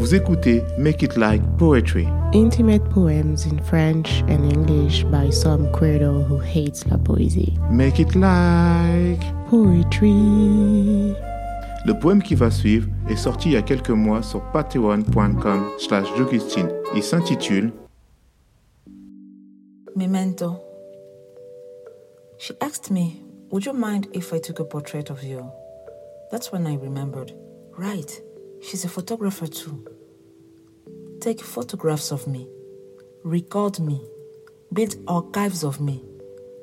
Vous écoutez Make It Like Poetry. Intimate poems in French and English by some credo who hates la poésie. Make It Like Poetry. Le poème qui va suivre est sorti il y a quelques mois sur patreon.com slash Il s'intitule Memento. She asked me, Would you mind if I took a portrait of you? That's when I remembered. Right, she's a photographer too. Take photographs of me, record me, build archives of me,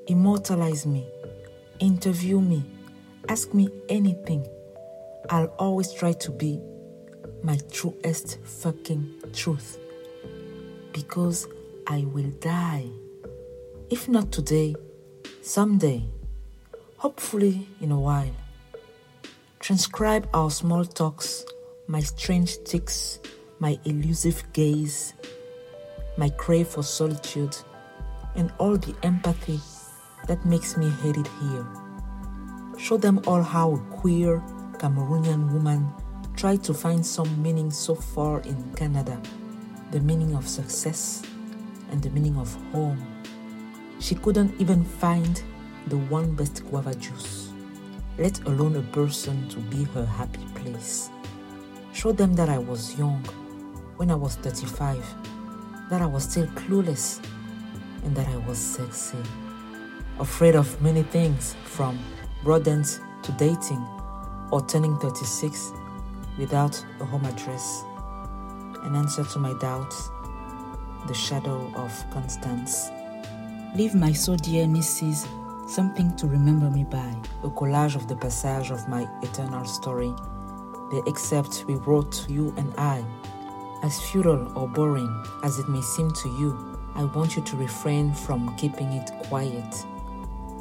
immortalize me, interview me, ask me anything. I'll always try to be my truest fucking truth. Because I will die. If not today, someday, hopefully in a while. Transcribe our small talks, my strange tics, my elusive gaze, my crave for solitude, and all the empathy that makes me hate it here. Show them all how a queer Cameroonian woman tried to find some meaning so far in Canada the meaning of success and the meaning of home. She couldn't even find the one best guava juice, let alone a person to be her happy place. Show them that I was young when I was 35, that I was still clueless, and that I was sexy. Afraid of many things from rodents to dating or turning 36 without a home address. An answer to my doubts, the shadow of Constance. Leave my so dear Mrs. something to remember me by, a collage of the passage of my eternal story, the excerpt we wrote you and I. As futile or boring as it may seem to you, I want you to refrain from keeping it quiet.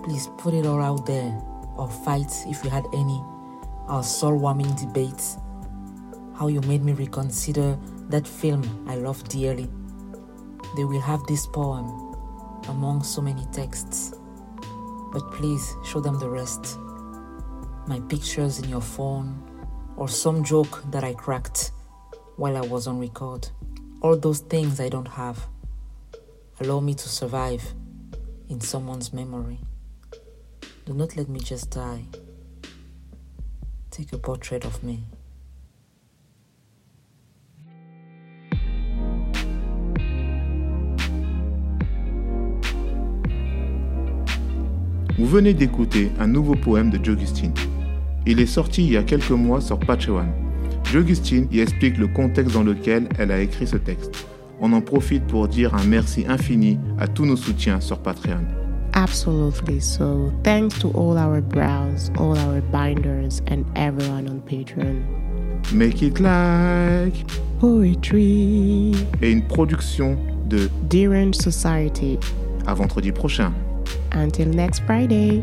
Please put it all out there, or fight if you had any our soul warming debates, how you made me reconsider that film I love dearly. They will have this poem among so many texts, but please show them the rest. My pictures in your phone, or some joke that I cracked while I was on record. All those things I don't have. Allow me to survive in someone's memory. Do not let me just die. Take a portrait of me. Vous venez d'écouter un nouveau poème de Jogustine. Il est sorti il y a quelques mois sur Patreon. Jogustine y explique le contexte dans lequel elle a écrit ce texte. On en profite pour dire un merci infini à tous nos soutiens sur Patreon. Absolutely. So, thanks to all our brows, all our binders, and everyone on Patreon. Make it like poetry. Et une production de Derange Society. À vendredi prochain. Until next Friday.